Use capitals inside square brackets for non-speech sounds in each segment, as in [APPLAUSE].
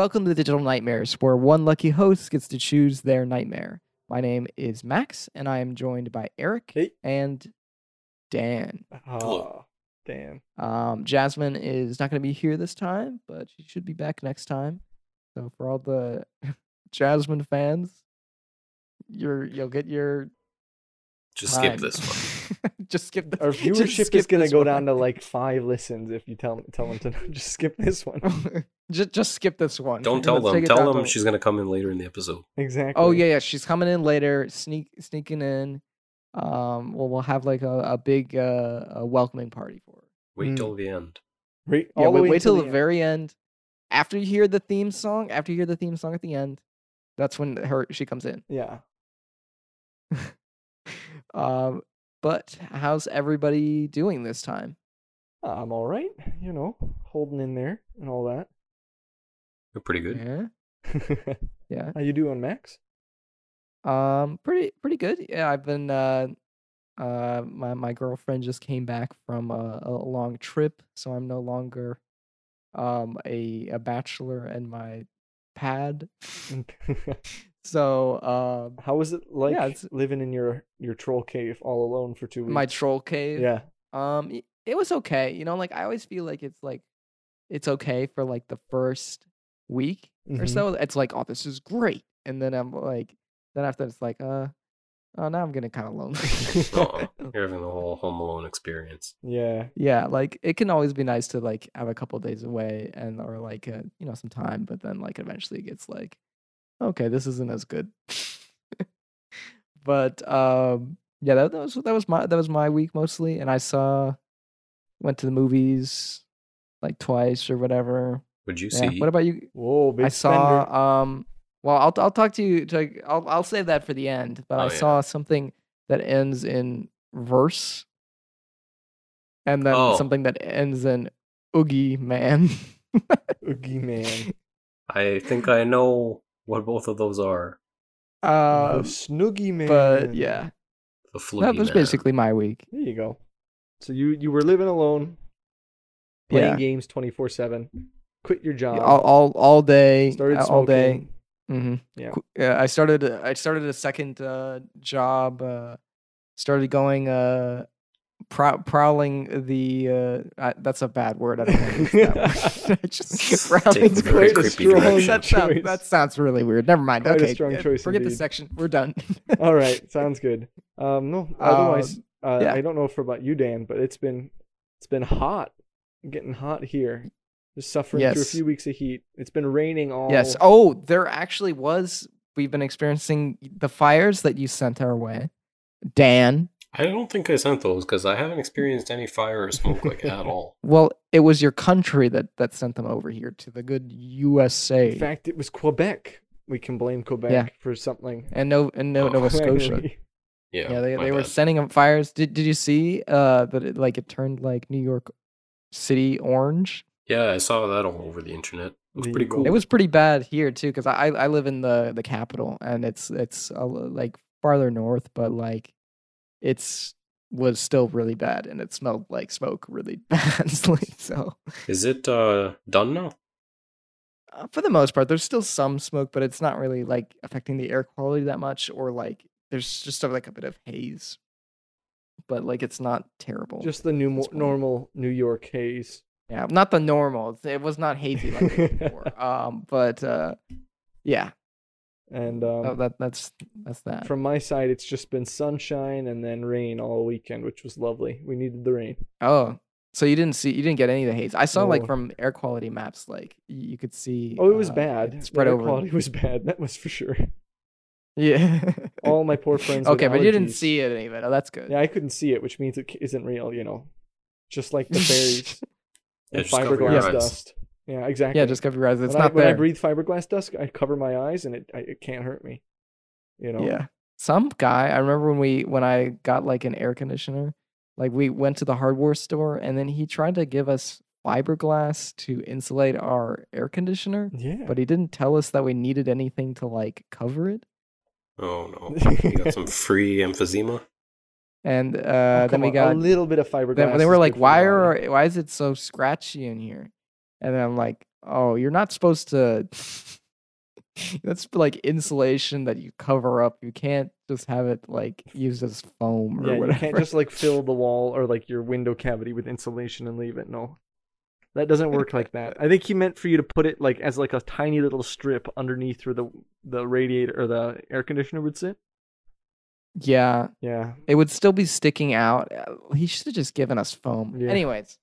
Welcome to Digital Nightmares, where one lucky host gets to choose their nightmare. My name is Max, and I am joined by Eric Hey. and Dan. Oh, Dan. Um, Jasmine is not going to be here this time, but she should be back next time. So for all the [LAUGHS] Jasmine fans, you're you'll get your Just skip this one. [LAUGHS] just skip the Our [LAUGHS] viewership skip is gonna go one. down to like five listens if you tell tell them to [LAUGHS] just skip this one. just just skip this one. Don't tell them. Tell them she's gonna come in later in the episode. Exactly. Oh yeah, yeah. She's coming in later, sneak sneaking in. Um, well, we'll have like a, a big uh a welcoming party for her. Wait Mm. till the end. Wait, Yeah, all wait, wait till the end. very end. After you hear the theme song, after you hear the theme song at the end, that's when her she comes in. Yeah. Um, but how's everybody doing this time? I'm all right. You know, holding in there and all that. We're pretty good. Yeah, [LAUGHS] yeah. How you doing, Max? Um, pretty pretty good. Yeah, I've been uh uh my my girlfriend just came back from a, a long trip, so I'm no longer um a a bachelor and my pad. [LAUGHS] [LAUGHS] So um How was it like it's- living in your your troll cave all alone for two weeks? my troll cave. Yeah. Um y- it was okay. You know, like I always feel like it's like it's okay for like the first week or Mhm. so. It's like, oh, this is great. And then I'm like then after it's like, uh oh now I'm getting kind of lonely. Aw, [LAUGHS] you're having the whole Home Alone experience. Yeah. yeah like it can always be nice to like have a couple days away and or like uh, you know some time but then like eventually it gets like okay this isn't as good but um yeah that, that was that was my that was my week mostly and i saw went to the movies like twice or whatever Would you yeah. see? what about you Whoa, big i saw spender. um well i'll i'll talk to you to, i'll i'll save that for the end but Oh, i yeah. saw something that ends in verse and then Oh. something that ends in oogie man Oogie man. [LAUGHS] I think I know what both of those are. uh, the Snoogie man. but yeah The Floogie that was Man. basically my week There you go. So you you were living alone, playing Yeah. games twenty four seven. Quit your job. all, all all day started uh, smoking. all day Mm-hmm. Yeah. yeah i started I started a second uh job uh started going uh prow- prowling the uh I, that's a bad word i don't want to that [LAUGHS] [LAUGHS] just [LAUGHS] prowling the- very creepy strong that sounds that sounds really weird never mind Quite a okay strong uh, choice forget this indeed. section we're done All right, sounds good. Um, no, otherwise, uh, yeah. I don't know for about you, Dan, but it's been it's been hot, getting hot here. Just suffering through a few weeks of heat. It's been raining all. yes oh there actually was we've been experiencing the fires that you sent our way dan I don't think I sent those because I haven't experienced any fire or smoke like at [LAUGHS] all. Well, it was your country that that sent them over here to the good USA In fact, it was Quebec. We can blame Quebec for something. and no and no, Oh, Nova [LAUGHS] Scotia. Yeah, Yeah, they, my they were sending up fires. Did did you see uh that it, like it turned like New York City orange? Yeah, I saw that all over the internet. It was pretty cool. It was pretty bad here too because I I live in the the capital and it's it's a, like farther north, but like it's was still really bad and it smelled like smoke really [LAUGHS] badly. So Is it uh done now? uh, for the most part, there's still some smoke, but it's not really like affecting the air quality that much, or like there's just sort like a bit of haze, but like it's not terrible. Just the new That's fine. normal New York haze. yeah, not the normal. It was not hazy like before. [LAUGHS] Um, but uh, yeah, And um, oh, that that's that's that. from my side, it's just been sunshine and then rain all weekend, which was lovely. We needed the rain. oh, so you didn't see, you didn't get any of the haze. I saw like from air quality maps, like you could see. Oh, it was uh, bad. The Spread air over. quality was [LAUGHS] bad. That was for sure. Yeah. All my poor [LAUGHS] friends. okay, but you didn't see it even. Oh, that's good. Yeah, I couldn't see it, which means it c- isn't real. You know, just like the [LAUGHS] fairies Yeah, and just fiberglass dust. Yeah, exactly. Yeah, just cover your eyes. It's when not I, when. I breathe fiberglass dust, I cover my eyes, and it I, it can't hurt me. You know. Yeah. Some guy, I remember when we when I got like an air conditioner, like we went to the hardware store and then he tried to give us fiberglass to insulate our air conditioner, Yeah. but he didn't tell us that we needed anything to like cover it. Oh no. You got some [LAUGHS] free emphysema? And uh Oh, then come we on, got a little bit of fiberglass. then they were like, why are why is it so scratchy in here? And then I'm like, oh, you're not supposed to. [LAUGHS] That's like insulation that you cover up. You can't just have it like used as foam or Yeah, you can't just like fill the [LAUGHS] wall or like your window cavity with insulation and leave it. No. That doesn't work like that. I think he meant for you to put it like as like a tiny little strip underneath where the the radiator or the air conditioner would sit. yeah, Yeah. it would still be sticking out. Uh, He should have just given us foam. Yeah. Anyways,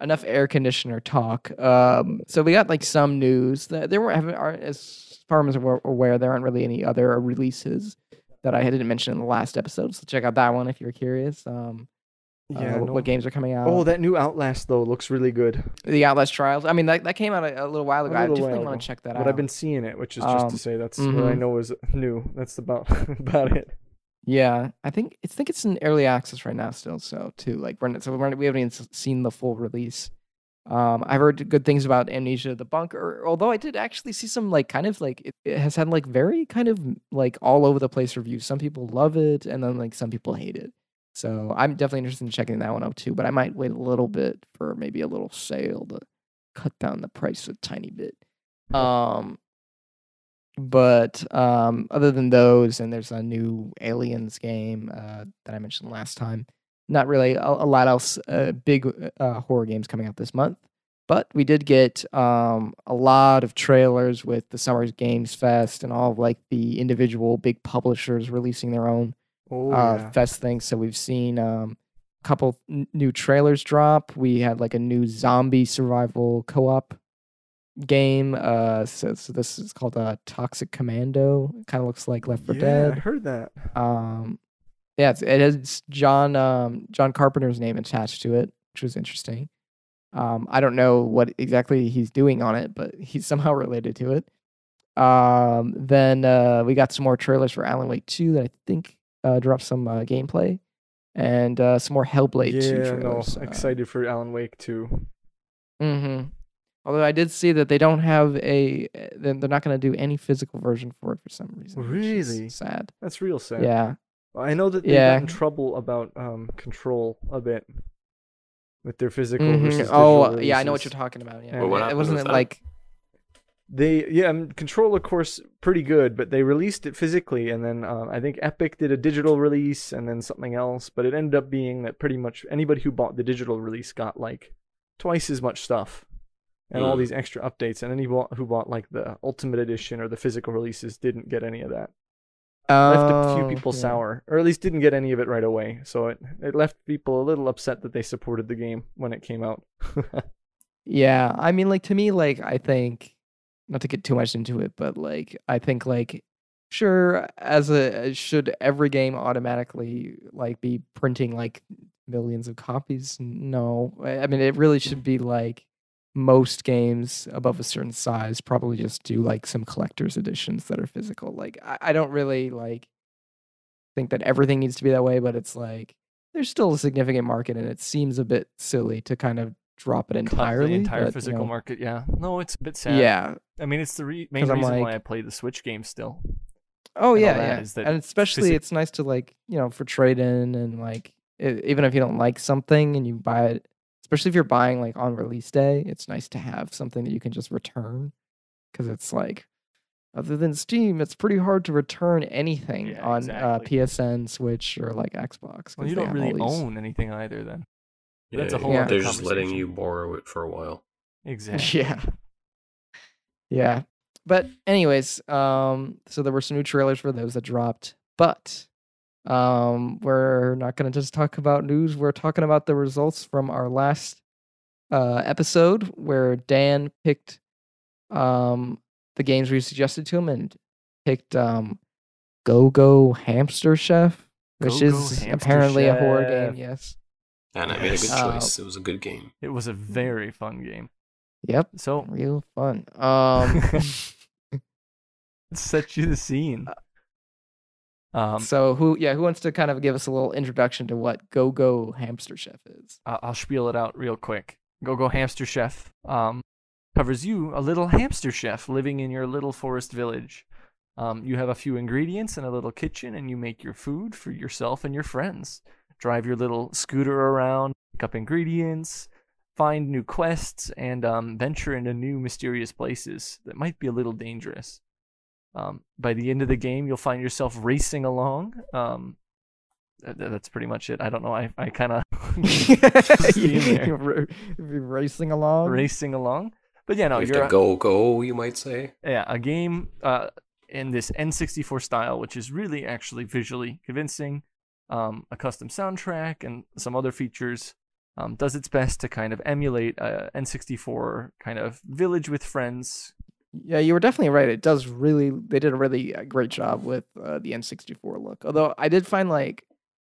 enough air conditioner talk. Um, so we got like some news that there were haven't- aren't as far as we're aware there aren't really any other releases that I didn't mention in the last episode. So check out that one if you're curious. Um, uh, Yeah. what, no. what games are coming out? Oh, that new Outlast though looks really good. the Outlast Trials. I mean, that, that came out a, a little while ago. I little definitely want to check that But out. But I've been seeing it, which is just Um, to say that's what I mhm. know is new. That's about [LAUGHS] about it. Yeah, I think I think it's in early access right now still. So too, like we're not, so we're, not- we haven't even s- seen the full release. Um, I've heard good things about Amnesia: The Bunker. Although I did actually see some like kind of like it, it has had like very kind of like all over the place reviews. Some people love it, and then like some people hate it. So I'm definitely interested in checking that one out too. But I might wait a little bit for maybe a little sale to cut down the price a tiny bit. Um, but um, other than those, and there's a new Aliens game uh, that I mentioned last time. Not really a, a lot else uh, big uh, horror games coming out this month, but we did get um, a lot of trailers with the Summer Games Fest and all of like the individual big publishers releasing their own Oh uh, yeah. fest thing. So we've seen um, a couple n- new trailers drop. We had like a new zombie survival co-op game. Uh, so, so this is called uh, Toxic Commando. It kind of looks like Left 4 yeah, I Dead. heard that. Um, yeah, it's, it has John um, John Carpenter's name attached to it, which was interesting. Um, I don't know what exactly he's doing on it, but he's [LAUGHS] somehow related to it. Um, then uh, we got some more trailers for Alan Wake 2 that I think uh, dropped some uh, gameplay, and uh, some more Hellblade 2 yeah, no, trailers. uh, excited for Alan Wake too. Mm-hmm. Although I did see that they don't have a, uh, they're they're not going to do any physical version for it for some reason. Really? sad. That's real sad. Yeah. I know that they Yeah. got in trouble about um control a bit with their physical Mhm. versus Oh, digital yeah, I know what you're talking about. Yeah, Well, what it, it happened wasn't it that? like They yeah, um, control of course pretty good, but they released it physically, and then um, I think Epic did a digital release, and then something else. But it ended up being that pretty much anybody who bought the digital release got like twice as much stuff and all Hmm. these extra updates, and anyone who bought like the Ultimate Edition or the physical releases didn't get any of that. left a few Oh, people yeah. sour, or at least didn't get any of it right away. So it it left people a little upset that they supported the game when it came out. [LAUGHS] Yeah, I mean, like to me, like I think not to get too much into it, but like I think like sure, as a should every game automatically like be printing like millions of copies? No, I mean it really should be like most games above a certain size probably just do like some collector's editions that are physical. Like I, I don't really like think that everything needs to be that way, but it's like there's still a significant market, and it seems a bit silly to kind of drop it entirely. the entire but, you physical know, market. Yeah, no, it's a bit sad. Yeah. I mean, it's the re- main reason why I play the Switch game still. Oh yeah, that yeah. that and especially it's nice to like you know for trade in and like e- even if you don't like something and you buy it, especially if you're buying like on release day, it's nice to have something that you can just return because it's like other than Steam, it's pretty hard to return anything Yeah, on exactly. uh, PSN, Switch, or like Xbox. Well, 'cause you don't really these- own anything either. Then Yeah, That's a whole Yeah. They're just letting you borrow it for a while. [LAUGHS] exactly. Yeah. Yeah. But anyways, um so there were some new trailers for those that dropped, but um we're not going to just talk about news, we're talking about the results from our last uh episode where Dan picked um the games we suggested to him and picked um Go Go Hamster Chef, which Go-Go is Hamster apparently a horror game, yes. And I made a good Yes. Uh, choice. it was a good game. It was a very fun game. Yep, So real fun. Um [LAUGHS] set you the scene. [LAUGHS] Um, so who yeah who wants to kind of give us a little introduction to what go go hamster chef is I- I'll spiel it out real quick. Go Go Hamster Chef um, covers you, a little hamster chef living in your little forest village. Um, you have a few ingredients and a little kitchen, and you make your food for yourself and your friends. Drive your little scooter around, pick up ingredients, find new quests and um, venture into new mysterious places that might be a little dangerous. Um, by the end of the game, you'll find yourself racing along. Um, th- th- that's pretty much it. I don't know. I, I kind of [LAUGHS] [LAUGHS] You're ra- you're racing along. racing along, but yeah, no, you you're to go, go, you might say. yeah, a game uh, in this N64 style, which is really actually visually convincing, um, a custom soundtrack and some other features, um, does its best to kind of emulate a N64 kind of village with friends. Yeah, you were definitely right. It does really. They did a really uh, great job with uh, the N64 look. Although I did find like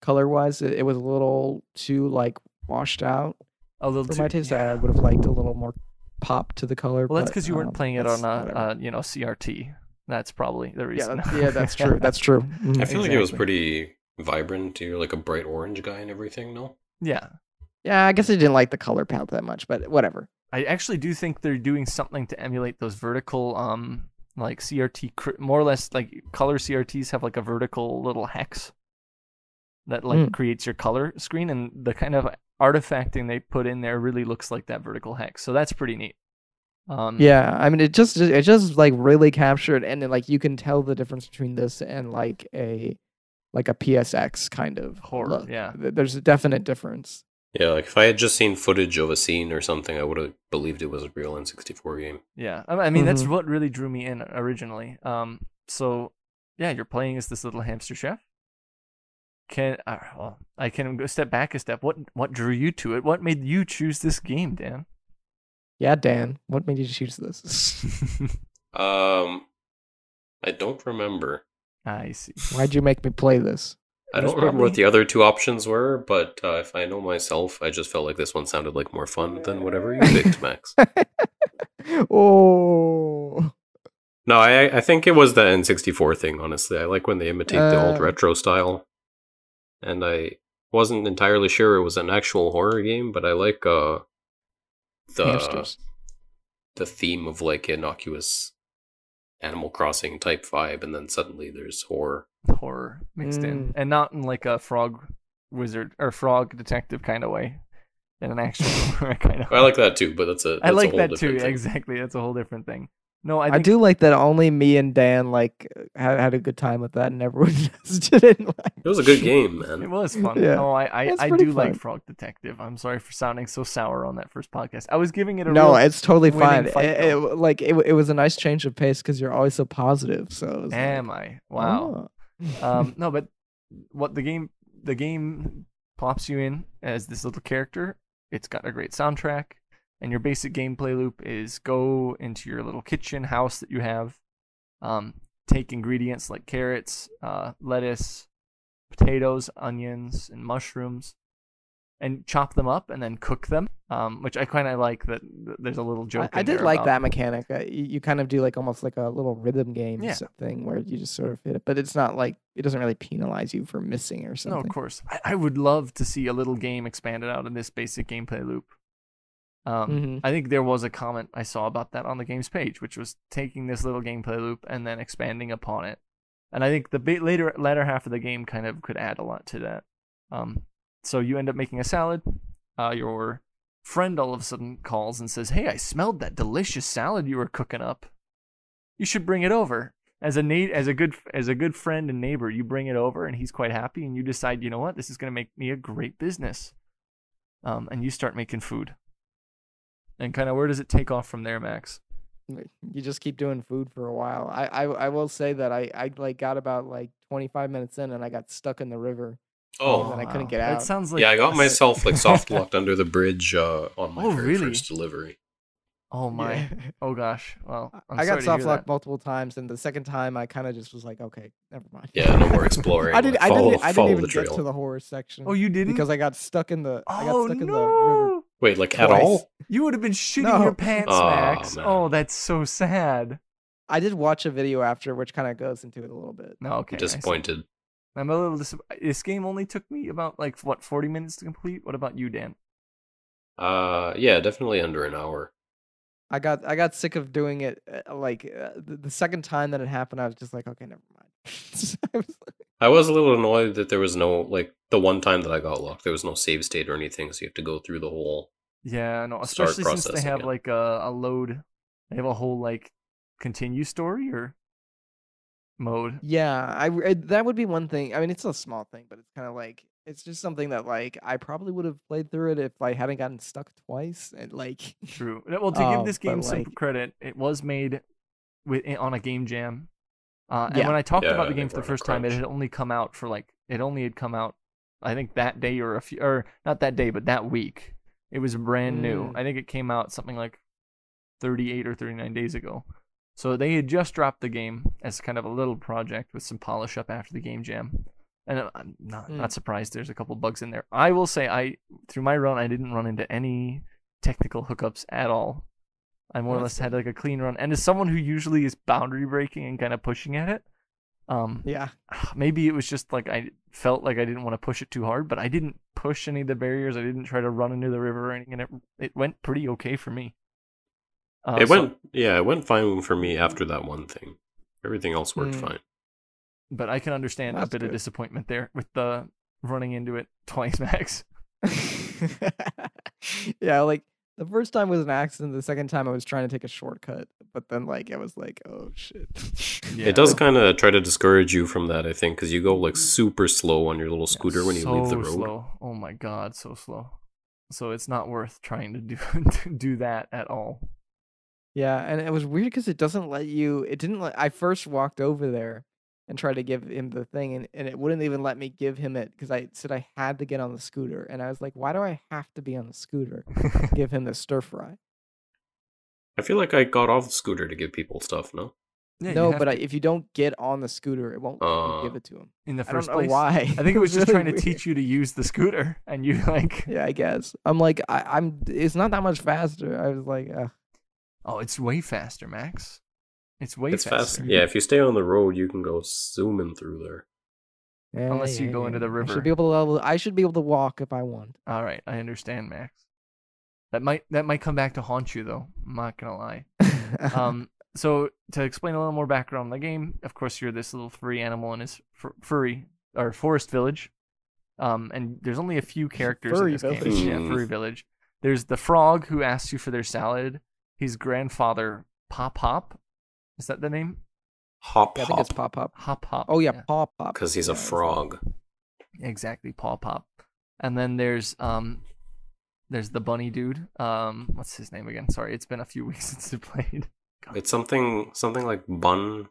color wise, it, it was a little too like washed out A little for too, my taste. yeah. I would have liked a little more pop to the color. Well, that's because you weren't um, playing it on a, uh, you know CRT. That's probably the yeah, reason. that's, yeah, that's true. That's true. Mhm, [LAUGHS] I feel like it was pretty vibrant. You're like a bright orange guy and everything, no? yeah. Yeah, I guess I didn't like the color palette that much, but whatever. I actually do think they're doing something to emulate those vertical, um, like CRT, more or less like color CRTs have like a vertical little hex that like Mm. creates your color screen, and the kind of artifacting they put in there really looks like that vertical hex. So that's pretty neat. Um, Yeah, I mean, it just it just like really captured, and then, like you can tell the difference between this and like a like a PSX kind of Horror, look. yeah. There's a definite difference. Yeah, like if I had just seen footage of a scene or something, I would have believed it was a real N64 game. Yeah, I I mean that's Mhm. what really drew me in originally. Um, so yeah, you're playing as this little hamster chef. Can uh, well, I can go step back a step. What what drew you to it? What made you choose this game, Dan? Yeah, Dan, what made you choose this? [LAUGHS] Um, I don't remember. I see. Why'd you make me play this? I don't remember what the other two options were, but uh, if I know myself, I just felt like this one sounded like more fun than whatever you picked, Max. [LAUGHS] oh, No, I I think it was the N64 thing. Honestly, I like when they imitate the old Uh. retro style, and I wasn't entirely sure it was an actual horror game, but I like uh the hamsters. the theme of like innocuous Animal Crossing type vibe, and then suddenly there's horror. Horror mixed Mm. in, and not in like a frog wizard or frog detective kind of way, in an actual [LAUGHS] kind of. I like that too, but that's a that's I a like whole that too. thing. Exactly, that's a whole different thing. No, I, I, do like that only me and Dan like had, had a good time with that, and everyone [LAUGHS] just didn't like. It was a good game, man. It was fun. Yeah. No, I I, I pretty do like. Frog Detective. I'm sorry for sounding so sour on that first podcast. I was giving it a No, real, it's totally fine. fight, It, it, like it, it was a nice change of pace because you're always so positive. So it was like, Am I? Wow. oh. Um, no, but what the game the game plops you in as this little character. It's got a great soundtrack, and your basic gameplay loop is go into your little kitchen house that you have, um, take ingredients like carrots, uh, lettuce, potatoes, onions, and mushrooms, and chop them up and then cook them. Um, which I kind of like that. There's a little I, joke. I in did like about- that mechanic. Uh, you, you kind of do like almost like a little rhythm game Yeah. thing where you just sort of hit it, but it's not like it doesn't really penalize you for missing or something. No, of course. I, I would love to see a little game expanded out in this basic gameplay loop. Um, Mhm. I think there was a comment I saw about that on the game's page, which was taking this little gameplay loop and then expanding upon it. And I think the later latter half of the game kind of could add a lot to that. Um, so you end up making a salad. Uh, your friend all of a sudden calls and says, "Hey, I smelled that delicious salad you were cooking up. You should bring it over." As a na- as a good as a good friend and neighbor, you bring it over, and he's quite happy. And you decide, you know what, this is going to make me a great business. Um, and you start making food. And kind of where does it take off from there, Max? You just keep doing food for a while. I, I I will say that I I like got about like 25 minutes in and I got stuck in the river. Oh, then I couldn't wow. get That out. sounds like yeah, I got myself like [LAUGHS] soft locked under the bridge uh, on my Oh, very really? first delivery. Oh my! Yeah. Oh gosh! Well, I'm I sorry got soft locked multiple times, and the second time I kind of just was like, okay, never mind. Yeah, no more exploring. [LAUGHS] I didn't. like, I follow, didn't. I didn't even get to the horror section. Oh, you didn't? because I got stuck in the. I got oh stuck no! in the river. Wait, like at all? You would have been shitting No. your pants, Aw, Max. man. Oh, that's so sad. I did watch a video after, which kind of goes into it a little bit. No, okay. I see. Disappointed. I'm a little dis- This game only took me about like what 40 minutes to complete. What about you, Dan? Uh, yeah, definitely under an hour. I got I got sick of doing it. uh, Like uh, the, the second time that it happened, I was just like, okay, never mind. [LAUGHS] I was like, I was a little annoyed that there was no like the one time that I got locked, there was no save state or anything, so you have to go through the whole Yeah, no, Start especially since they have it. like a, a load. They have a whole like continue story or mode. Yeah, I, I- that would be one thing. I mean, it's a small thing, but it's kind of like it's just something that like I probably would have played through it if I hadn't gotten stuck twice. And like, True. Well, [LAUGHS] to Um, give this game some like- credit, it was made with on a game jam. Uh, and Yeah. when I talked Yeah, about the game for the first time, it had only come out for like it only had come out, I think that day or a few or not that day, but that week. It was brand new. Mm. I think it came out something like 38 or 39 days ago. So they had just dropped the game as kind of a little project with some polish up after the game jam. And I'm not Mm. not surprised there's a couple bugs in there. I will say I through my run I didn't run into any technical hookups at all. I more or less had like a clean run. And as someone who usually is boundary breaking and kind of pushing at it, um yeah, [SIGHS] maybe it was just like I felt like I didn't want to push it too hard, but I didn't push any of the barriers. I didn't try to run into the river or anything, and it it went pretty okay for me. Uh, it so- went, yeah, it went fine for me after that one thing. Everything else worked Mm. fine. but I can understand a That's bit of disappointment there with the running into it [LAUGHS] twice max. [LAUGHS] yeah. Like the first time was an accident. The second time I was trying to take a shortcut, but then like I was like, oh shit. Yeah. It does kind of try to discourage you from that, I think, because you go like super slow on your little scooter when you leave the road. Slow. Oh my god, so slow. So it's not worth trying to do to [LAUGHS] do that at all. Yeah, and it was weird because it doesn't let you. It didn't let. I first walked over there and tried to give him the thing, and, and it wouldn't even let me give him it because I said I had to get on the scooter, and I was like, why do I have to be on the scooter to [LAUGHS] give him the stir fry? I feel like I got off the scooter to give people stuff, no? Yeah, no, but I, if you don't get on the scooter, it won't let you give Uh, it to him. in the I don't first know place, why. I think it [LAUGHS] was just really trying to teach you to use the scooter, and you [LAUGHS] like, Yeah, I guess. I'm like, I, I'm. It's not that much faster. I was like, uh, oh, it's way faster, Max. It's way it's fast. faster. Yeah, if you stay on the road, you can go zooming through there. yeah, Unless you yeah, go into yeah. the I river. should be able to. I should be able to walk if I want. All right, I understand, Max. That might that might come back to haunt you, though. I'm not gonna lie. [LAUGHS] Um, so to explain a little more background on the game, of course, you're this little furry animal in his fur- furry or forest village. Um, and there's only a few characters Furry in this game. village. Yeah, Hmm. furry village. There's the frog who asks you for their salad. His grandfather, Pop Hop. Is that the name? Hop yeah, I think hop, it's pop pop. Hop Hop. Oh yeah, paw pop. because he's a Yeah, it's like- frog. exactly paw pop and then there's um there's the bunny dude um what's his name again sorry it's been a few [LAUGHS] weeks since i played It's something something like Bun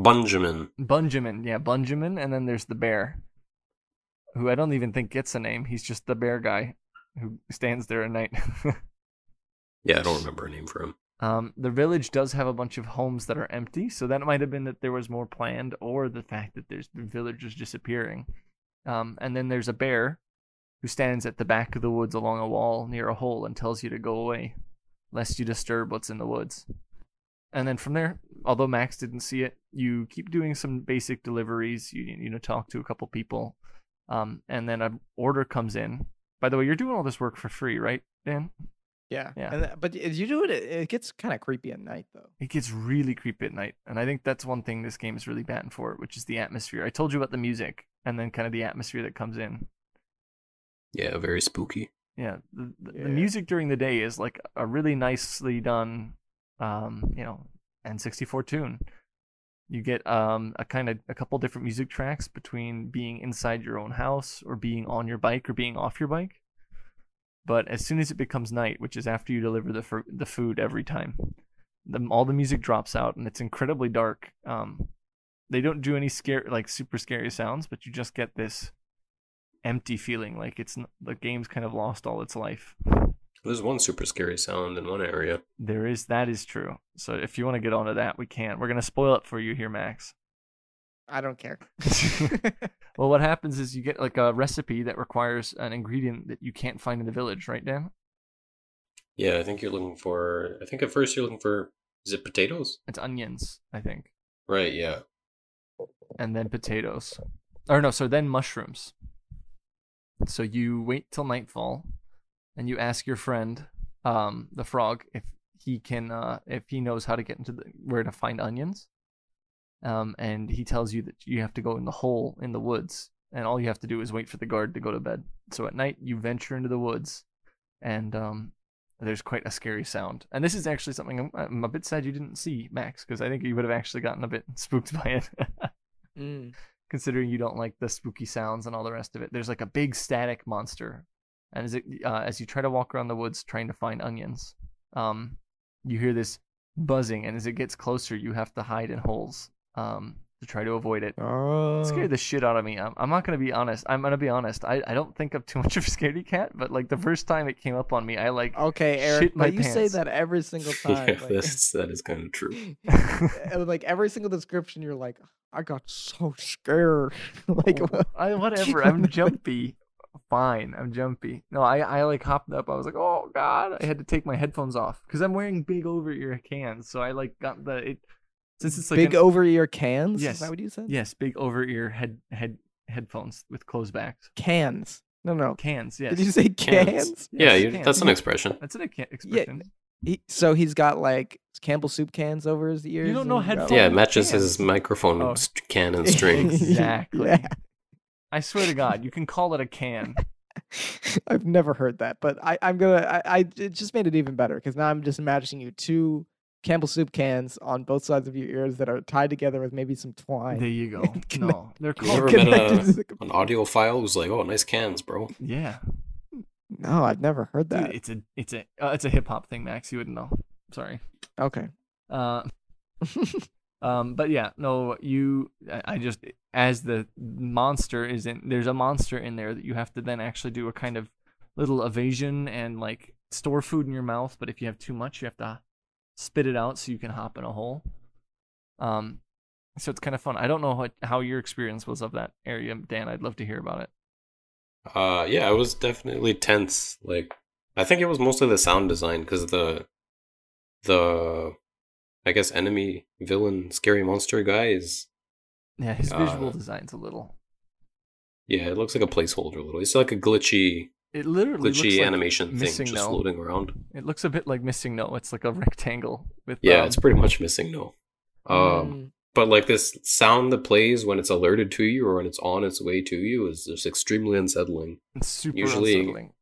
Bunjamin. bunjamin yeah bunjamin and then there's the bear who i don't even think gets a name he's just the bear guy who stands there at night [LAUGHS] Yeah, I don't remember a name for him. um the village does have a bunch of homes that are empty so that might have been that there was more planned or the fact that there's the village is disappearing um and then there's a bear who stands at the back of the woods along a wall near a hole and tells you to go away, lest you disturb what's in the woods. And then from there, although Max didn't see it, you keep doing some basic deliveries. You you know talk to a couple people, um, and then an order comes in. By the way, you're doing all this work for free, right, Dan? Yeah, Yeah. And, th- but as you do it, it, it gets kind of creepy at night though. It gets really creepy at night, and I think that's one thing this game is really batting for, which is the atmosphere. I told you about the music, and then kind of the atmosphere that comes in. Yeah, very spooky. Yeah, the, the, the music during the day is like a really nicely done, um, you know, N64 tune. You get um a kind of a couple different music tracks between being inside your own house or being on your bike or being off your bike. But as soon as it becomes night, which is after you deliver the fur- the food every time, the, all the music drops out and it's incredibly dark. Um, they don't do any scare like super scary sounds, but you just get this empty feeling like it's the game's kind of lost all its life. There's one super scary sound in one area. There is that is true. So if you want to get onto that, we can't. We're gonna spoil it for you here, Max. I don't care. [LAUGHS] Well, what happens is you get like a recipe that requires an ingredient that you can't find in the village, right, Dan? Yeah, I think you're looking for. I think at first you're looking for. Is it potatoes? It's onions, I think, Right. Yeah. and then potatoes. Or no, so then mushrooms. So you wait till nightfall, and you ask your friend, um, the frog, if he can, uh, if he knows how to get into the where to find onions. Um, and he tells you that you have to go in the hole in the woods, and all you have to do is wait for the guard to go to bed. So at night you venture into the woods, and um, there's quite a scary sound. And this is actually something I'm, I'm a bit sad you didn't see, Max, because I think you would have actually gotten a bit [LAUGHS] spooked by it. Mm. considering you don't like the spooky sounds and all the rest of it. There's like a big static monster, and as it uh, as you try to walk around the woods trying to find onions, um, you hear this buzzing, and as it gets closer, you have to hide in holes um, to try to avoid it. Oh. It scared the shit out of me. I'm, I'm not gonna be honest. I'm gonna be honest. I, I don't think I'm too [LAUGHS] much of a scaredy cat, but like the first time it came up on me, I like Okay, Eric, Shit my but you say that every single [LAUGHS] time. yeah, like, that's [LAUGHS] that is kind of true. and, like every single description, you're like, I got so scared. like, what- I, whatever. I'm jumpy. Fine, I'm jumpy. No, I, I like hopped up. I was like, oh god, I had to take my headphones off because I'm wearing big over ear cans. So I like got the it since it's like big an- over ear cans. Yes. Is that what you said? yes, big over ear head head headphones with closed backs. Cans. No, no. Cans. Yes. Did you say Cans. cans? yeah, Yes, you, cans. that's an expression. That's an ex- expression. He, so he's got like Campbell soup cans over his ears. You don't know and he's got, headphones? Yeah, it matches cans. his microphone Oh. st- can and [LAUGHS] string. Exactly. Yeah. I swear to God, you can call it a can. [LAUGHS] I've never heard that, but I, I'm gonna. I, I it just made it even better because now I'm just imagining you two Campbell soup cans on both sides of your ears that are tied together with maybe some twine. There you go. [LAUGHS] Connect- No, they're You ever called. met connected a- [LAUGHS] to the An audiophile who's like, "Oh, nice cans, bro." Yeah. No, I've never heard Dude, that. it's a it's a uh, it's a hip hop thing, Max. You wouldn't know. Sorry. Okay. Uh, [LAUGHS] um, but yeah, no, you. I I just as the monster is in. There's a monster in there that you have to then actually do a kind of little evasion and like store food in your mouth. But if you have too much, you have to spit it out so you can hop in a hole. Um, so it's kind of fun. I don't know what how your experience was of that area, Dan. I'd love to hear about it. Uh, yeah, it was definitely tense. Like, I think it was mostly the sound design because the, the, I guess enemy villain scary monster guy is Yeah, his visual Uh, design's a little. yeah, it looks like a placeholder a little. It's like a glitchy, It literally looks glitchy like animation thing missing just no. floating around. It looks a bit like MissingNo. It's like a [LAUGHS] rectangle with Yeah, um, it's pretty much MissingNo. Um, Mm. but like this sound that plays when it's alerted to you or when it's on its way to you is just extremely unsettling. it's super usually- unsettling.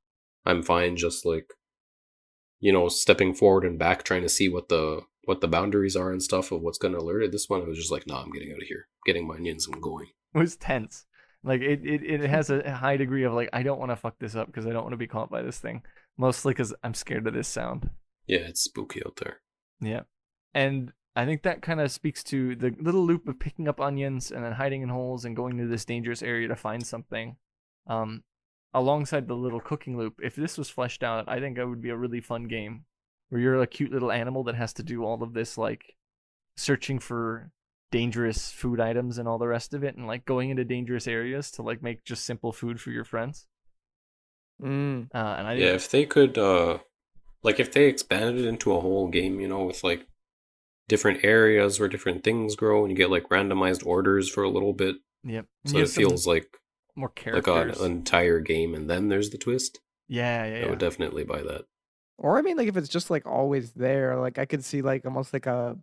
I'm fine just like you know stepping forward and back trying to see what the what the boundaries are and stuff of what's going to alert it. This one I was just like, nah, I'm getting out of here, getting my onions, and going. It was tense. Like it, it, it has a high degree of like I don't want to fuck this up because I don't want to be caught by this thing. Mostly because I'm scared of this sound. Yeah, it's spooky out there. Yeah, and I think that kind of speaks to the little loop of picking up onions and then hiding in holes and going to this dangerous area to find something. Um, alongside the little cooking loop, if this was fleshed out, I think it would be a really fun game where you're a cute little animal that has to do all of this like searching for dangerous food items and all the rest of it and like going into dangerous areas to like make just simple food for your friends. Mm. Uh, and I Yeah, if they could, uh like if they expanded it into a whole game, you know, with like different areas where different things grow, and you get like randomized orders for a little bit, yep. so it feels like more like characters. an entire game, and then there's the twist. yeah, yeah, I would definitely buy that. Or I mean, like if it's just like always there, like I could see like almost like a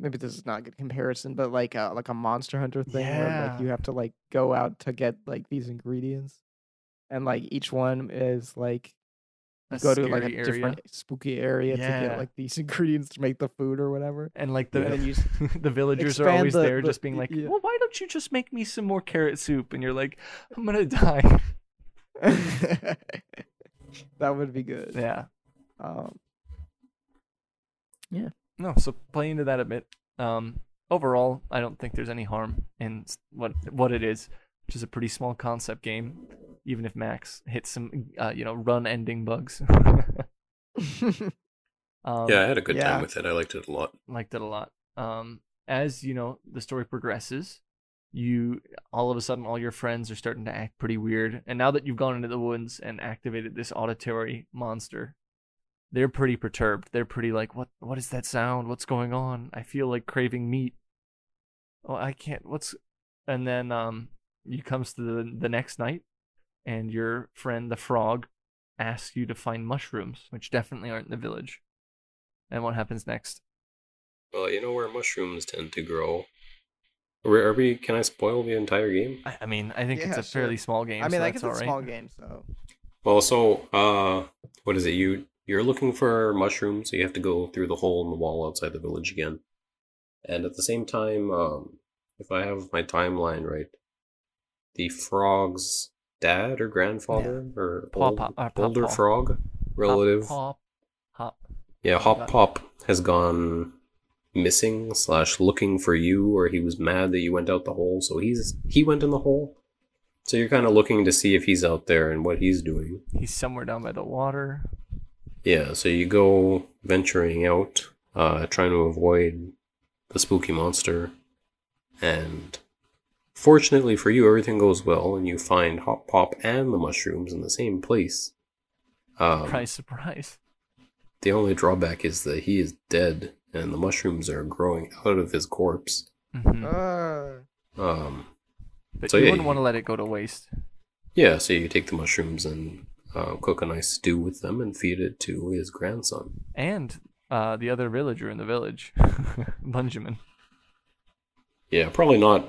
maybe this is not a good comparison, but like a like a Monster Hunter thing where like you have to like go out to get like these ingredients, and like each one is like A go to like a area. different spooky area to get like these [LAUGHS] ingredients to make the food or whatever. and like the And then you s- [LAUGHS] the villagers are always the- there the- just being like yeah. well why don't you just make me some more carrot soup and you're like i'm gonna die [LAUGHS] that would be good. yeah Um, no so play into that a bit um overall i don't think there's any harm in what what it is which is a pretty small concept game even if max hits some uh, you know run ending bugs [LAUGHS] um, yeah, I had a good yeah. time with it. I liked it a lot. liked it a lot. Um, as you know, the story progresses, you all of a sudden all your friends are starting to act pretty weird, and now that you've gone into the woods and activated this auditory monster, they're pretty perturbed. They're pretty like, what? What is that sound? What's going on? I feel like craving meat. Oh, I can't. What's? And then um, you comes to the the next night, and your friend the frog asks you to find mushrooms, which definitely aren't in the village. And what happens next? Well, you know where mushrooms tend to grow. Are we, are we? Can I spoil the entire game? I, I mean, I think it's Yeah, a fairly small game. I mean, so like that's it's a all right. small game, so Well, so uh, what is it? You you're looking for mushrooms, so you have to go through the hole in the wall outside the village again. And at the same time, um, if I have my timeline right, the frog's dad or grandfather or Paw old, Paw- uh, older frog relative, Hop, hop, yeah, Hop Pop. Pop has gone missing slash looking for you, or he was mad that you went out the hole, so he's he went in the hole. So you're kind of looking to see if he's out there and what he's doing. He's somewhere down by the water. Yeah, so you go venturing out, uh, trying to avoid the spooky monster, and fortunately for you, everything goes well, and you find Hop Pop and the mushrooms in the same place. Um, Surprise, surprise. The only drawback is that he is dead, and the mushrooms are growing out of his corpse. hmm Uh, Um, But so you yeah, wouldn't want to let it go to waste. yeah, so you take the mushrooms and uh, cook a nice stew with them and feed it to his grandson. And uh, the other villager in the village, [LAUGHS] Benjamin. Yeah, probably not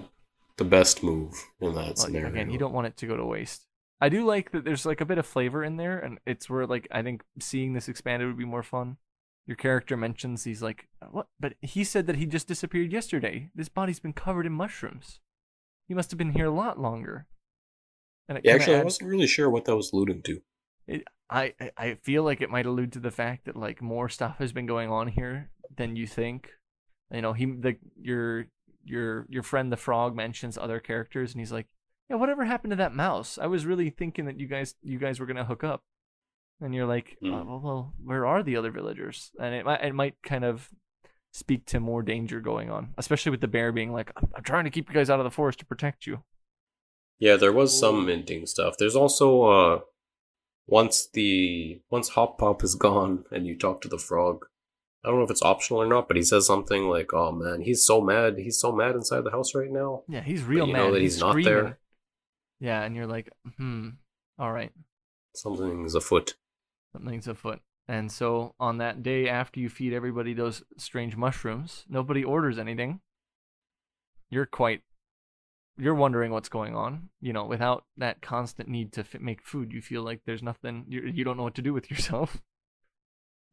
the best move in that scenario. again, you don't want it to go to waste. I do like that there's like a bit of flavor in there, and it's where like I think seeing this expanded would be more fun. Your character mentions he's like, what? But he said that he just disappeared yesterday. This body's been covered in mushrooms. He must have been here a lot longer. Yeah, actually, I wasn't really sure what that was alluding to. It, I I- feel like it might allude to the fact that like more stuff has been going on here than you think. You know, he the your your your friend the frog mentions other characters, and he's like, "Yeah, whatever happened to that mouse? I was really thinking that you guys you guys were gonna hook up." And you're like, Hmm. "Uh, well, well, where are the other villagers?" And it might it might kind of speak to more danger going on, especially with the bear being like, "I'm, I'm trying to keep you guys out of the forest to protect you." Yeah, there was some minting stuff. There's also uh once the once Hop Pop is gone and you talk to the frog. I don't know if it's optional or not, but he says something like, "Oh man, he's so mad. He's so mad inside the house right now." Yeah, he's real you mad. know that he's, he's not screaming. there. Yeah, and you're like, hmm, all right. Something's afoot. something's afoot. And so on that day after you feed everybody those strange mushrooms, nobody orders anything. You're quite you're wondering what's going on. You know, without that constant need to f- make food, you feel like there's nothing you you don't know what to do with [LAUGHS] yourself.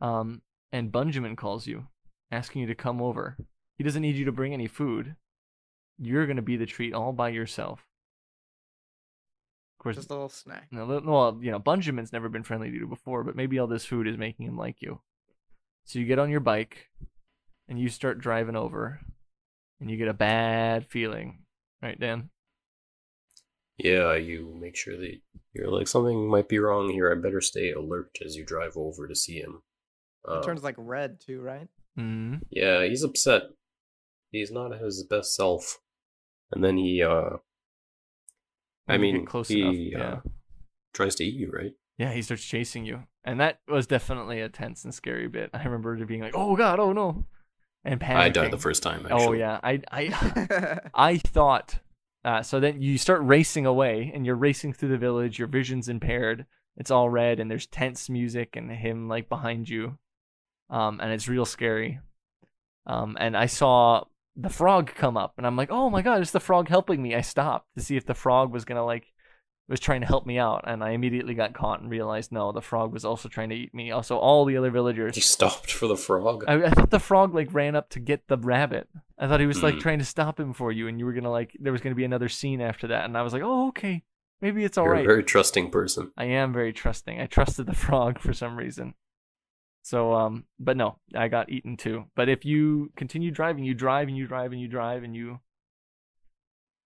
Um and Benjamin calls you asking you to come over. He doesn't need you to bring any food. You're going to be the treat all by yourself. Of course, just a little snack. no, well, you know, Benjamin's never been friendly to you before, but maybe all this food is making him like you. So you get on your bike and you start driving over and you get a bad feeling. Right, Dan? Yeah, you make sure that you're like something might be wrong here. I better stay alert as you drive over to see him. Uh, It turns like red too, right? Mm. yeah, he's upset. He's not his best self. And then he, uh, I When you mean, close he enough, yeah. uh, tries to eat you, right? Yeah, he starts chasing you. And that was definitely a tense and scary bit. I remember it being like, oh god, oh no. And panicking. I died the first time. Actually. Oh yeah, I I [LAUGHS] [LAUGHS] I thought. Uh, so then you start racing away, and you're racing through the village. Your vision's impaired. It's all red, and there's tense music, and him like behind you, um, and it's real scary. Um, and I saw the frog come up, and I'm like, oh my god, it's the frog helping me. I stopped to see if the frog was gonna like was trying to help me out, and I immediately got caught and realized no, the frog was also trying to eat me. Also, all the other villagers You stopped for the frog. I, I thought the frog like ran up to get the rabbit. I thought he was like Hmm. trying to stop him for you, and you were gonna like there was gonna be another scene after that, and I was like, oh okay, maybe it's all You're right. a very trusting person. I am very trusting. I trusted the [LAUGHS] frog for some reason. So um, but no, I got eaten too. But if you continue driving, you drive and you drive and you drive and you,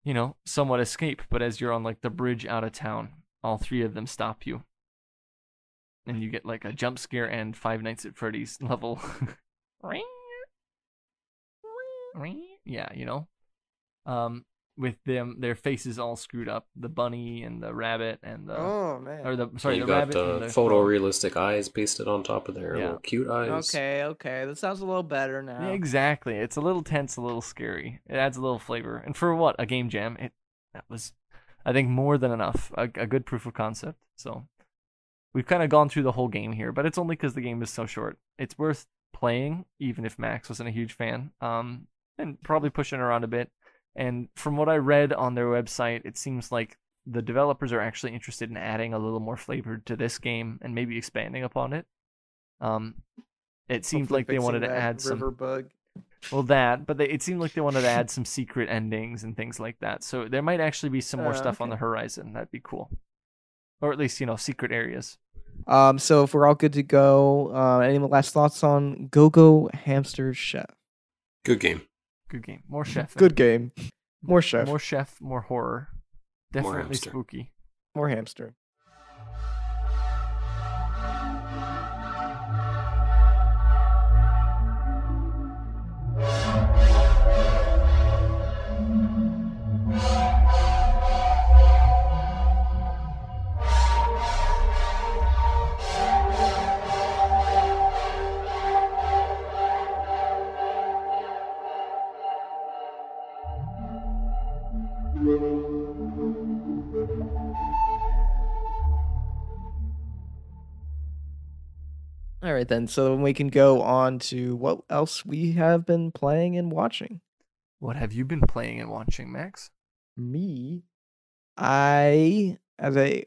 you know, somewhat escape. But as you're on like the bridge out of town, all three of them stop you, and you get like a jump scare and Five Nights at Freddy's [LAUGHS] level. yeah, you know, um, with them their faces all screwed up, the bunny and the rabbit and the oh man. or the sorry you the got rabbit the and the photorealistic eyes pasted on top of their Yeah. little cute eyes. Okay, okay. That sounds a little better now. Yeah, exactly. It's a little tense, a little scary. It adds a little flavor. And for what a game jam, it that was, I think, more than enough. A, a good proof of concept. So we've kind of gone through the whole game here, but it's only because the game is so short. It's worth playing, even if Max wasn't a huge fan. Um, and probably pushing around a bit. And from what I read on their website, it seems like the developers are actually interested in adding a little more flavor to this game and maybe expanding upon it. Um, it seemed Hopefully like they wanted to that add some bug. well that, but they, it seemed like they wanted to add [LAUGHS] some secret endings and things like that. So there might actually be some more Uh, stuff on the horizon. That'd be cool, or at least you know secret areas. Um, so if we're all good to go, uh, any last thoughts on Go Go Hamster Chef? Good game. Good game. More mm-hmm. chef. Good game. More chef. More chef. More horror. Definitely hamster. spooky. More hamster. All right then. So then we can go on to what else we have been playing and watching. What have you been playing and watching, Max? Me, I, as I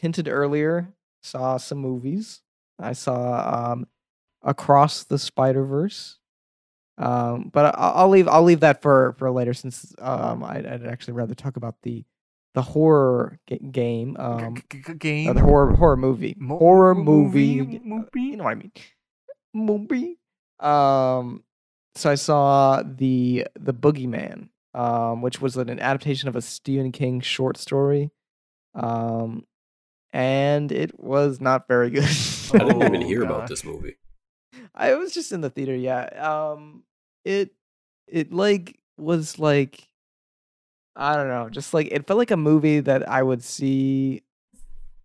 hinted earlier, saw some movies. I saw um, Across the Spider Verse. Um, but I- I'll leave I'll leave that for for later since um I'd, I'd actually rather talk about the the horror ga- game um G- g- g- uh, game. the horror horror movie. Mo- horror movie, movie, uh, you know what I mean. Movie. Um so I saw the the Boogeyman um which was an adaptation of a Stephen King short story. Um and it was not very good. I didn't even Oh, hear about this movie. I was just in the theater, yeah. Um it it like was like I don't know, just like it felt like a movie that I would see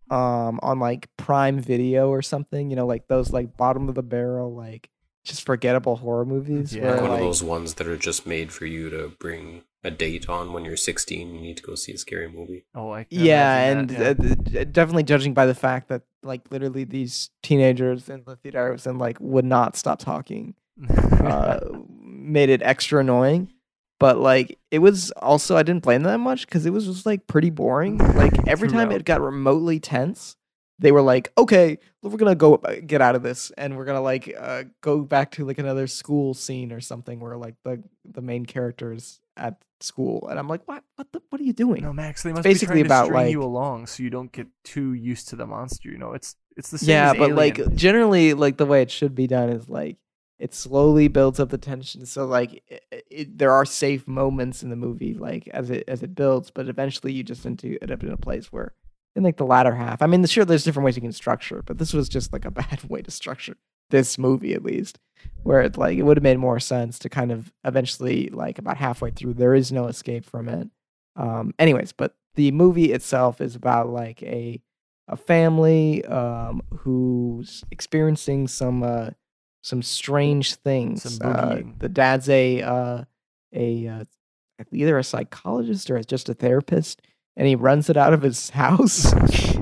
um on like Prime Video or something, you know, like those like bottom of the barrel like just forgettable horror movies Yeah. where Like one of those ones that are just made for you to bring a date on when you're 16. You need to go see a scary movie. Oh, I can yeah, and imagine that, uh, definitely judging by the fact that like literally these teenagers in the theater I was in like would not stop talking uh, [LAUGHS] made it extra annoying. But like it was also I didn't blame them that much because it was just like pretty boring. Like every time Throughout. it got remotely tense, they were like, "Okay, we're gonna go uh, get out of this, and we're gonna like uh, go back to like another school scene or something where like the the main characters at school." And I'm like, "What? What the? What are you doing?" no, Max, they must basically be trying about, to string you along so you don't get too used to the monster. You know, it's it's the same. yeah but like generally like the way it should be done is like it slowly builds up the tension so like it, it, there are safe moments in the movie like as it as it builds but eventually you just into end up in a place where in like the latter half. I mean sure there's different ways you can structure but this was just like a [LAUGHS] bad way to structure this movie at least where it's like it would have made more sense to kind of eventually like about halfway through there is no escape from it. Um anyways but the movie itself is about like a a family um, who's experiencing some uh, some strange things. Some uh, the dad's a uh, a uh, either a psychologist or just a therapist, and he runs it out of his [LAUGHS] house,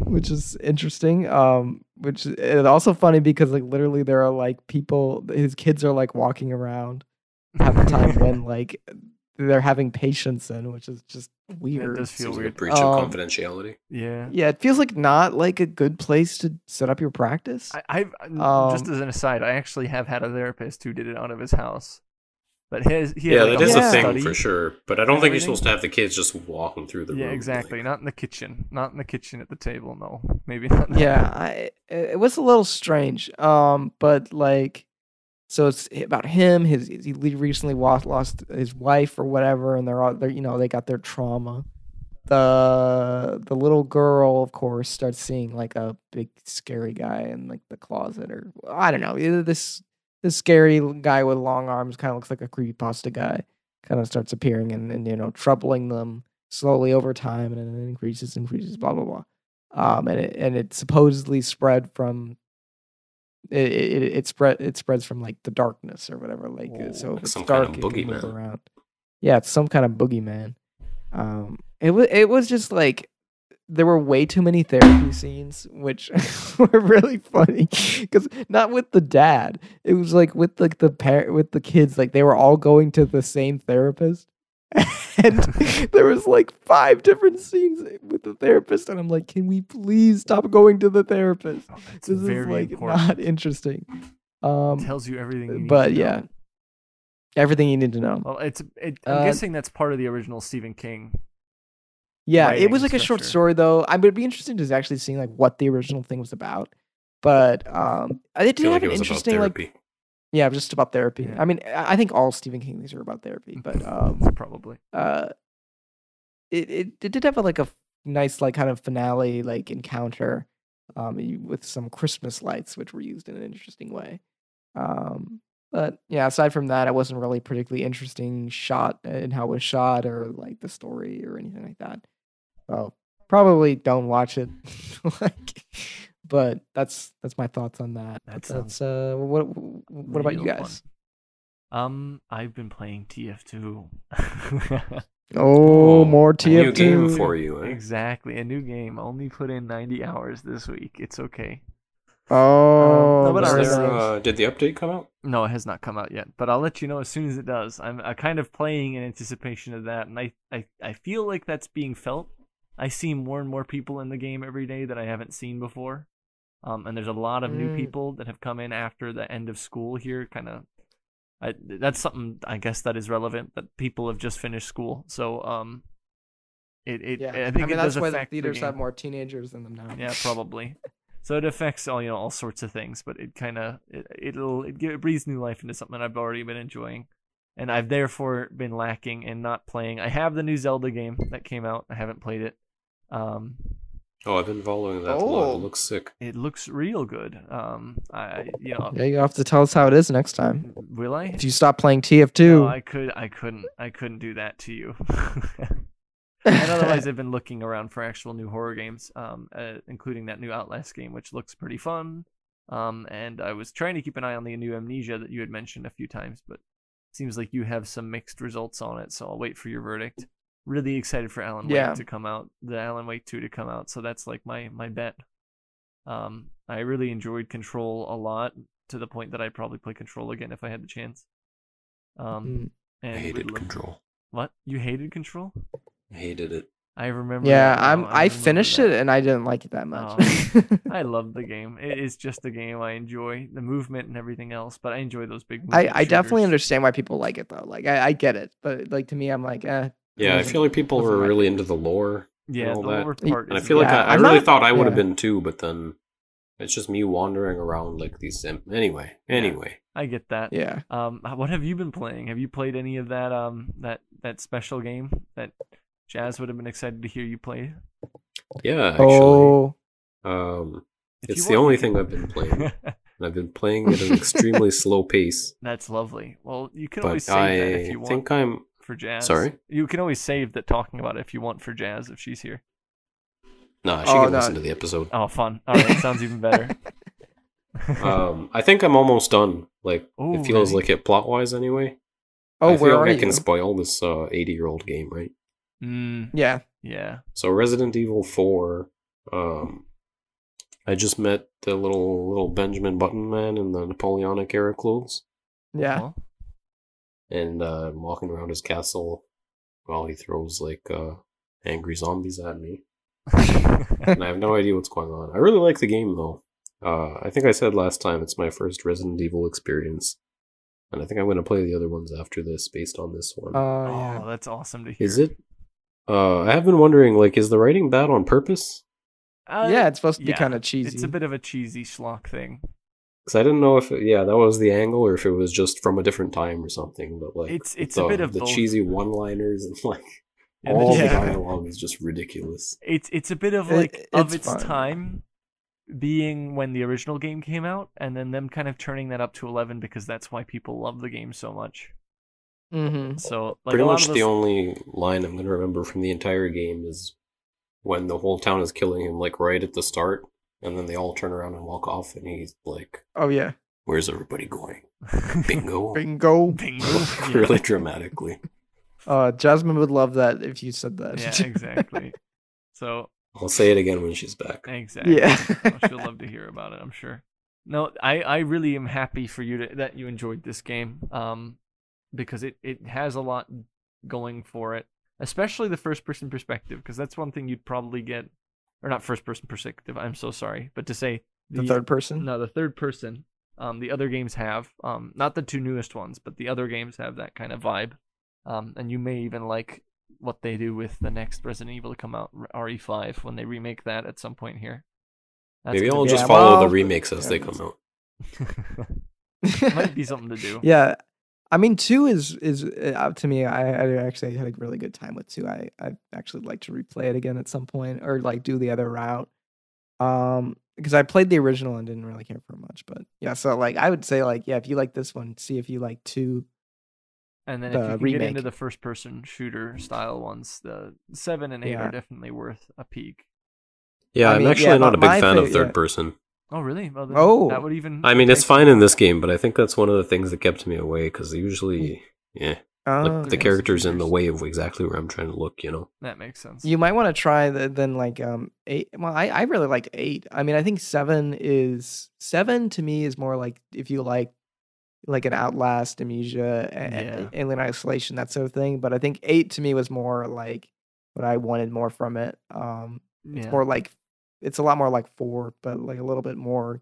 which is interesting. Um, which is also funny because like literally there are like people, his kids are like walking around at the time when [LAUGHS] like they're having patients in, which is just weird. does feel Seems like a weird. breach Um, of confidentiality. yeah. Yeah, it feels like not like a good place to set up your practice. I, I've n- just Um, as an aside, I actually have had a therapist who did it out of his house, but his he had Yeah, like that is a a thing study. for sure. But I don't think you're supposed to have the kids just walking through the room. Yeah, room. exactly. like- Not in the kitchen. Not in the kitchen at the table. No, maybe not. yeah. I, it it was a little strange. Um, but like, so it's about him. His he recently lost lost his wife or whatever, and they're all they're you know they got their trauma. The the little girl, of course, starts seeing like a big scary guy in like the closet, or I don't know. Either this this scary guy with long arms kind of looks like a creepypasta guy. Kind of starts appearing and, and you know troubling them slowly over time, and then it increases, increases, blah blah blah. Um, and it and it supposedly spread from it, it it spread it spreads from like the darkness or whatever. Like uh, Whoa. so, if it's some kind dark, of it boogeyman. around. Yeah, it's some kind of boogeyman. Um, it was it was just like there were way too many therapy scenes, which [LAUGHS] were really funny because not with the dad. It was like with like the parent with the kids. Like they were all going to the same therapist, [LAUGHS] and [LAUGHS] there was like five different scenes with the therapist, and I'm like, can we please stop going to the therapist? Oh, This is like important. not interesting. Um, tells you everything. You need but to know. yeah, everything you need to know. Well, it's. It, I'm Uh, guessing that's part of the original Stephen King. Yeah, it was like a short story though. I would be interested to actually seeing like what the original thing was about. But um, it did have like it an interesting like yeah, just about therapy. Yeah. I mean, I I think all Stephen King things are about therapy, but um, Probably. uh, it it, it did have a, like a nice like kind of finale like encounter, um, with some Christmas lights which were used in an interesting way. Um, but yeah, aside from that, it wasn't really particularly interesting shot in how it was shot or like the story or anything like that. So probably don't watch it. [LAUGHS] like, but that's that's my thoughts on that. That that's uh, what what about you real fun. guys? Um, I've been playing TF2. [LAUGHS] Oh, more a new TF2 game for you. Eh? exactly, a new game. Only put in 90 hours this week. It's okay. Oh, no, but Is I very was- there, uh, did the update come out? No, it has not come out yet, but I'll let you know as soon as it does. I'm uh, kind of playing in anticipation of that, and I, I, I feel like that's being felt. I see more and more people in the game every day that I haven't seen before. Um, and there's a lot of new Mm. people that have come in after the end of school here. Kind of, that's something I guess that is relevant that people have just finished school. So, um, it, it yeah, I think mean it that's does why the affect the theaters have more teenagers in them now. Yeah, probably. So it affects all you know all sorts of things, but it kind of it, it'll it, it breathes new life into something I've already been enjoying, and I've therefore been lacking in not playing. I have the new Zelda game that came out. I haven't played it. Um, Oh, I've been following that. a lot. Oh. It looks sick. it looks real good. Um, I I- you know Yeah, you have to tell us how it is next time. will I? If you stop playing TF2, No, I could I couldn't I couldn't do that to you. [LAUGHS] and otherwise, I've been looking around for actual new horror games, um, uh, including that new Outlast game, which looks pretty fun. Um, and I was trying to keep an eye on the new Amnesia that you had mentioned a few times, but it seems like you have some mixed results on it. So I'll wait for your verdict. Really excited for Alan Yeah. Wake to come out, the Alan Wake two to come out. So that's like my my bet. Um, I really enjoyed Control a lot to the point that I'd probably play Control again if I had the chance. Um, Mm. and I hated love- Control. What you hated Control? I hated it. I remember. yeah, that I'm. now, I remember finished that. it and I didn't like it that much. [LAUGHS] I love the game. It is just a game I enjoy, the movement and everything else. But I enjoy those big. I, movement I definitely understand why people like it though. Like I, I get it, but like to me, I'm like, eh. Yeah, I feel like people wasn't were really into the lore. Yeah, all the that. part. And I feel like Yeah, I, I I'm really not- thought I would have yeah. been too, but then it's just me wandering around like these. Sim- anyway, anyway. I get that. Yeah. Um, what have you been playing? Have you played any of that? Um, that that special game that Jazz would have been excited to hear you play. Yeah, actually. Oh, Um, If it's the want- only thing I've been playing. [LAUGHS] and I've been playing at an extremely slow pace. That's lovely. Well, you can always But save I that if you want I think I'm. For Jazz. Sorry? You can always save that talking about it if you want for Jazz if she's here. No, she Oh, can no. listen to the episode. Oh, fun. All right, sounds even better. [LAUGHS] [LAUGHS] Um, I think I'm almost done. Like Ooh, it feels really? like it plot wise anyway. oh, I where feel are like I you? can spoil this uh 80 year old game, right? mm, yeah. yeah. So Resident Evil 4. Um, I just met the little little Benjamin Button man in the Napoleonic era clothes, Yeah. Well, and uh, I'm walking around his castle while he throws like uh angry zombies at me, and I have no [LAUGHS] idea what's going on. I really like the game though. Uh, I think I said last time it's my first Resident Evil experience, and I think I'm going to play the other ones after this based on this one. Oh, oh, yeah. that's awesome to hear. is it? Uh, I have been wondering, like, is the writing bad on purpose? Uh, yeah, it's supposed to be kind of cheesy. It's a bit of a cheesy schlock thing. Because I didn't know if it, yeah that was the angle or if it was just from a different time or something. But like It's- it's the, a bit of the both. cheesy one-liners and like Yeah, the all the Yeah. dialogue is just ridiculous. It's it's a bit of It- like of it's its time being when the original game came out and then them kind of turning that up to 11 because that's why people love the game so much. mm-hmm. So like Pretty a lot much of the only line I'm gonna remember from the entire game is when the whole town is killing him, like right at the start, and then they all turn around and walk off, and he's like, Oh yeah. "Where's everybody going? [LAUGHS] Bingo!" Bingo. Bingo. [LAUGHS] Really dramatically. Uh, Jasmine would love that if you said that. Yeah, exactly. [LAUGHS] So I'll say it again when she's back. Exactly. Yeah. Well, she'll love to hear about it, I'm sure. No, I, I really am happy for you to, that you enjoyed this game, um, because it, it has a lot going for it, especially the first person perspective, because that's one thing you'd probably get, or not first person perspective. I'm so sorry, but to say The third person. no, the third person. Um, the other games have, um, not the two newest ones, but the other games have that kind of vibe. Um, and you may even like what they do with the next Resident Evil to come out, RE5, when they remake that at some point here. That's Maybe I'll just Yeah, follow well, the remakes as yeah, they come out. [LAUGHS] might be something to do. [LAUGHS] Yeah, I mean, two is is uh, to me. I, I actually had a really good time with two. I I actually like to replay it again at some point, or like do the other route. Um, because I played the original and didn't really care for much, but yeah. So like, I would say like, yeah, if you like this one, see if you like two. And then the if you can get into the first person shooter style ones, the seven and eight Yeah. are definitely worth a peek. Yeah, I I'm mean, actually yeah, not a big my fan of third yeah. person. Oh, really? Well, then Oh. that would even. I mean, it's fine in this game, but I think that's one of the things that kept me away because usually, yeah, Oh, like the okay. character's in the way of exactly where I'm trying to look. You know, That makes sense. You might want to try the, then like um eight. Well, I I really liked eight. I mean, I think seven is seven to me is more like if you like like an Outlast, Amnesia, a- a- Yeah. Alien Isolation, that sort of thing. But I think eight to me was more like what I wanted more from it. Um, it's more like it's a lot more like four, but like a little bit more,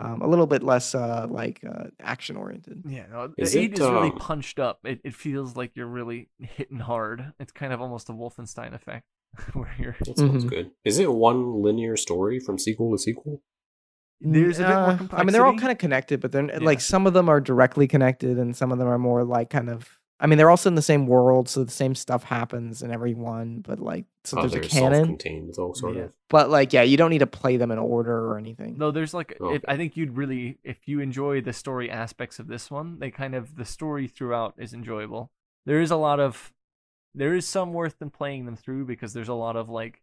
um, a little bit less uh like uh action oriented. Yeah, no, the Is eight it, is really um, punched up. It it feels like you're really hitting hard. It's kind of almost a Wolfenstein effect, [LAUGHS] where you're that sounds Mhm. good. Is it one linear story from sequel to sequel? there's a bit more Uh, complexity. I mean, they're all kind of connected, but they're Yeah. like some of them are directly connected, and some of them are more like kind of. I mean, they're also in the same world, so the same stuff happens in every one. But like, so oh, there's a they're canon. self-contained, though, sort Yeah. of. But like, yeah, you don't need to play them in order or anything. No, there's like oh, Okay. if, I think you'd really if you enjoy the story aspects of this one, they kind of the story throughout is enjoyable. There is a lot of there is some worth in playing them through because there's a lot of like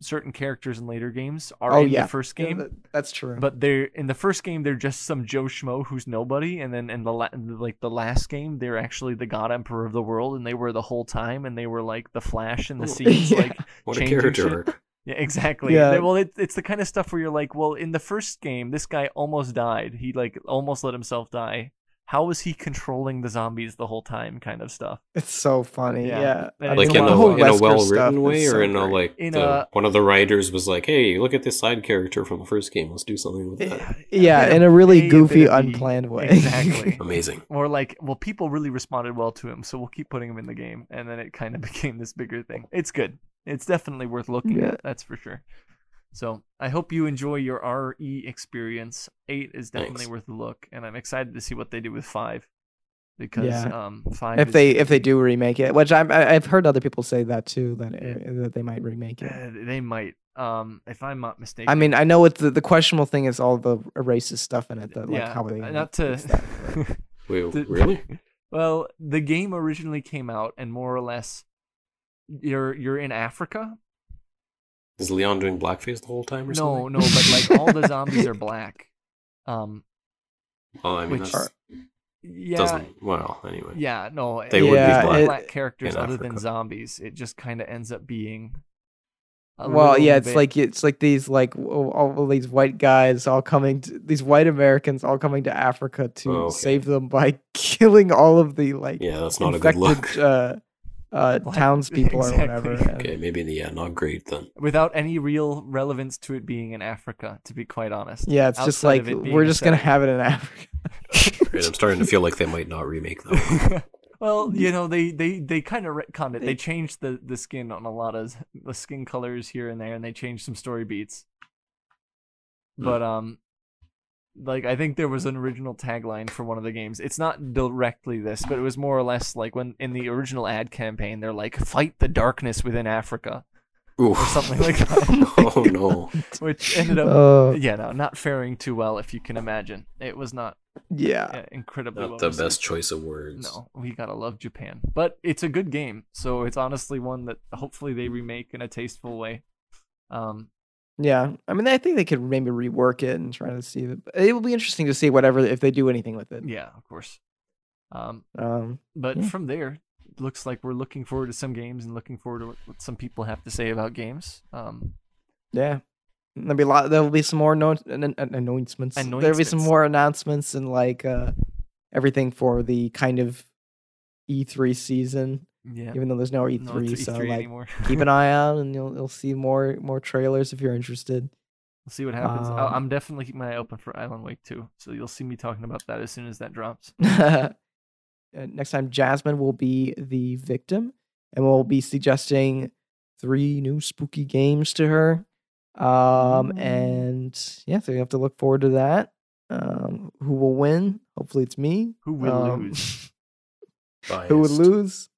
certain characters in later games are Oh, in yeah. the first game. that- that's true. But they're in the first game they're just some Joe schmo who's nobody, and then in the la- like the last game they're actually the God Emperor of the world, and they were the whole time, and they were like the Flash in the scenes [LAUGHS] yeah. like [LAUGHS] What a character shit. yeah, exactly. Yeah. They- Well, it, it's the kind of stuff where you're like, well, in the first game, this guy almost died. He like almost let himself die. How was he controlling the zombies the whole time? Kind of stuff. it's so funny. Yeah. Yeah, And Like it's in a, whole in a well-written way, or so in a like In the, a- one of the writers was like, "Hey, look at this side character from the first game. Let's do something with that." yeah, bit in a really A, a goofy, unplanned way. Exactly. [LAUGHS] Amazing. Or like, well, people really responded well to him, so we'll keep putting him in the game, and then it kind of [LAUGHS] became this bigger thing. It's good. It's definitely worth looking Yeah. at. That's for sure. So I hope you enjoy your RE experience. Eight is definitely Thanks. worth a look, and I'm excited to see what they do with five, because Yeah. um, five if is- they if they do remake it, which I'm, I- I've heard other people say that too, that Yeah. uh, that they might remake it. uh, they might. Um, if I'm not mistaken. I mean, I know it's the, the questionable thing is all the racist stuff in it. That like yeah, how they uh, not to. fix that, [LAUGHS] Wait, The- really? [LAUGHS] well, the game originally came out, and more or less, you're you're in Africa. Is Leon doing blackface the whole time or No, something? no, no, but like all the [LAUGHS] zombies are black. Um, Well, I mean, which- that's, yeah, doesn't. Well, anyway. yeah, no, They would be yeah, black black characters in other than zombies. It just kind of ends up being. well, yeah, it's bit- like it's like these like w- all these white guys all coming, to, these white Americans all coming to Africa to Oh, okay. save them by [LAUGHS] killing all of the like Yeah, that's not a good look. uh, uh, Black- townspeople exactly. or whatever. Okay, maybe yeah, not great then. without any real relevance to it being in Africa. To be quite honest. Yeah, it's just like it we're just gonna have it in Africa. [LAUGHS] Right, I'm starting to feel like they might not remake that. one. [LAUGHS] well, you know, they they they kind of retconned it. They They- changed the the skin on a lot of the skin colors here and there, and they changed some story beats. Hmm. But um, like I think there was an original tagline for one of the games. It's not directly this, but it was more or less like when in the original ad campaign, they're like, "Fight the darkness within Africa," Ooh. or something like [LAUGHS] that, oh no. [LAUGHS] which ended up. Uh, yeah, no, not faring too well, if you can imagine. It was not yeah, uh, incredibly Not well the received. best choice of words. No, we gotta love Japan. But it's a good game, so it's honestly one that hopefully they remake in a tasteful way. Um, yeah. I mean, I think they could maybe rework it and try to see. It, it will be interesting to see whatever if they do anything with it. yeah, of course. Um, Um, but Yeah. from there, it looks like we're looking forward to some games and looking forward to what, what some people have to say about games. Um, yeah. There'll be a lot. There'll be some more no, an, an, announcements. There'll be some more announcements and like uh, everything for the kind of E3 season. Yeah. even though there's no E3. No, it's so E3 like, [LAUGHS] keep an eye out, and you'll you'll see more more trailers if you're interested. We'll see what happens. Um, I'll- I'm definitely keeping my eye open for Alan Wake too. So you'll see me talking about that as soon as that drops. [LAUGHS] Uh, Next time, Jasmine will be the victim, and we'll be suggesting three new spooky games to her. Um, Ooh. and yeah, so you have to look forward to that. Um, who will win? Hopefully, it's me. Who will Um, lose? [LAUGHS] Who would lose?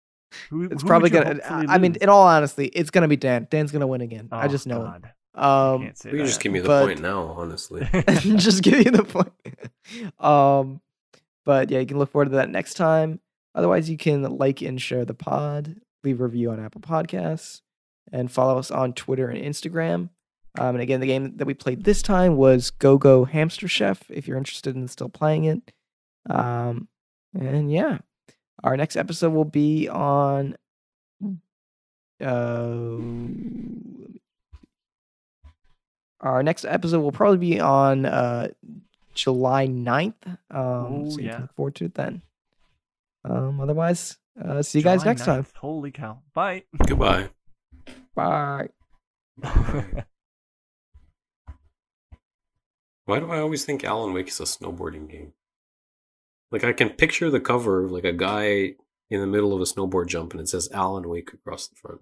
Who, It's who probably gonna. hopefully I mean, in all honesty, it's gonna be Dan. Dan's gonna win again. I Oh, just know God. it. You Um, can't You can just give me the But- point now, honestly. [LAUGHS] [LAUGHS] just give you the point. [LAUGHS] Um, but yeah, you can look forward to that next time. Otherwise, you can like and share the pod, leave a review on Apple Podcasts, and follow us on Twitter and Instagram. Um, and again, the game that we played this time was Go Go Hamster Chef. If you're interested in still playing it, um, and yeah, our next episode will be on. Uh, our next episode will probably be on uh, July 9th. Um, Oh, so you yeah. can look forward to it then. Um, otherwise, uh, see you guys July next time. 9th. Holy cow. Bye. Goodbye. Bye. [LAUGHS] Why do I always think Alan Wake is a snowboarding game? Like I can picture the cover of like a guy in the middle of a snowboard jump and it says Alan Wake across the front.